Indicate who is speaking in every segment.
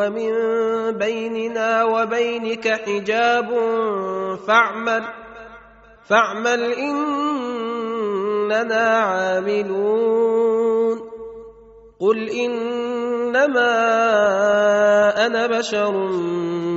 Speaker 1: ومن بيننا وبينك حجاب فاعمل فاعمل إننا عاملون. قل إنما أنا بشر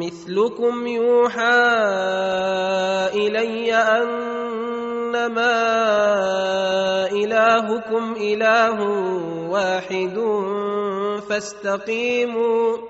Speaker 1: مثلكم يوحى إلي أنما إلهكم إله واحد فاستقيموا.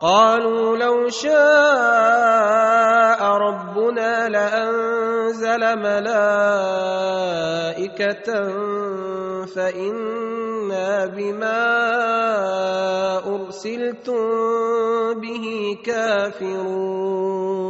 Speaker 1: قالوا لو شاء ربنا لأنزل ملائكة فإنا بما أرسلتم به كافرون.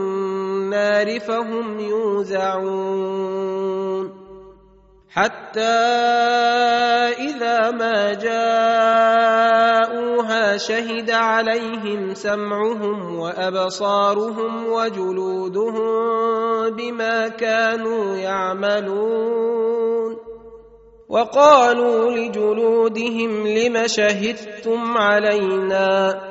Speaker 1: النار فهم يوزعون. حتى إذا ما جاءوها شهد عليهم سمعهم وأبصارهم وجلودهم بما كانوا يعملون. وقالوا لجلودهم لم شهدتم علينا؟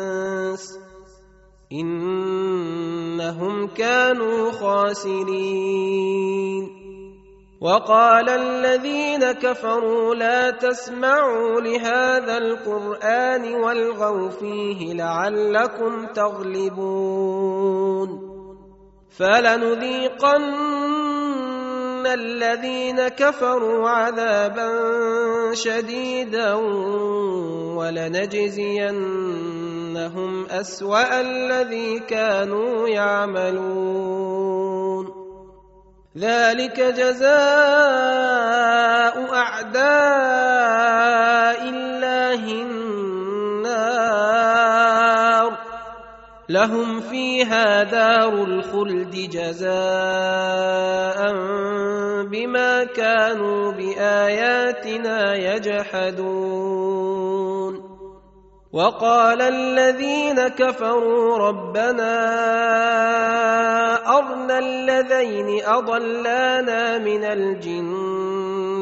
Speaker 1: إنهم كانوا خاسرين. وقال الذين كفروا لا تسمعوا لهذا القرآن والغوا فيه لعلكم تغلبون. فلنذيقن الذين كفروا عذابا شديدا ولنجزينهم اسوا الذي كانوا يعملون ذلك جزاء اعداء الله لهم فيها دار الخلد جزاء بما كانوا بآياتنا يجحدون. وقال الذين كفروا ربنا أرنا الذين أضلانا من الجن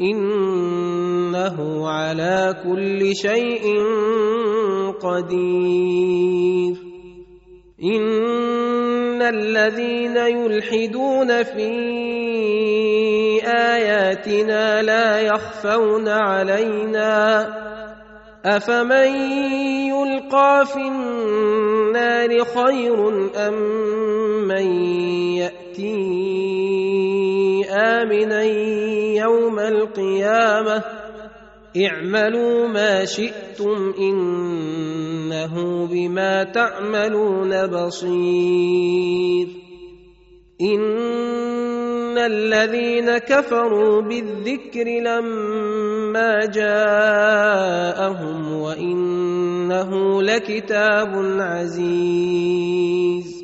Speaker 1: إنه على كل شيء قدير. إن الذين يلحدون في آياتنا لا يخفون علينا. أفمن يلقى في النار خير أم من يأتي آمنا يوم القيامة. اعملوا ما شئتم إنه بما تعملون بصير. إن الذين كفروا بالذكر لما جاءهم وإنه لكتاب عزيز.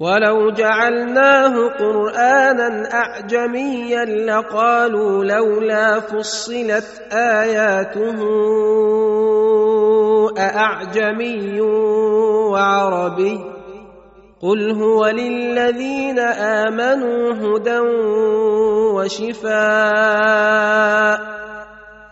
Speaker 1: ولو جعلناه قرآنا أعجميا لقالوا لولا فصلت آياته أأعجمي وعربي قل هو للذين آمنوا هدى وشفاء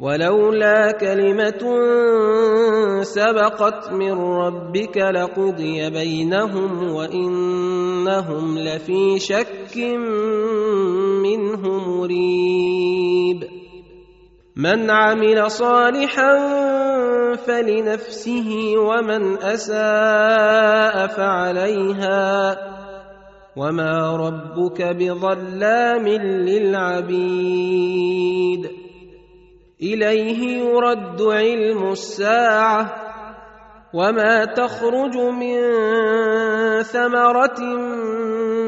Speaker 1: ولولا كلمة سبقت من ربك لقضي بينهم وإنهم لفي شك منه مريب. من عمل صالحا فلنفسه ومن أساء فعليها. وما ربك بظلام للعبيد. إليه يرد علم الساعة وما تخرج من ثمرة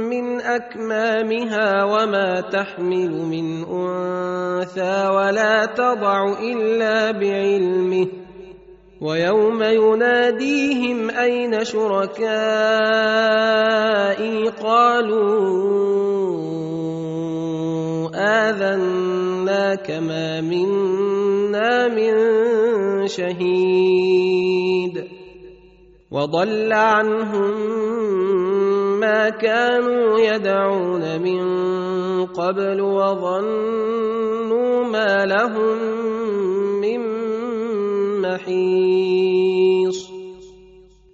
Speaker 1: من أكمامها وما تحمل من أنثى ولا تضع إلا بعلمه ويوم يناديهم أين شركائي قالوا آذناك ما منا من شهيد وضل عنهم ما كانوا يدعون من قبل وظنوا ما لهم من محيص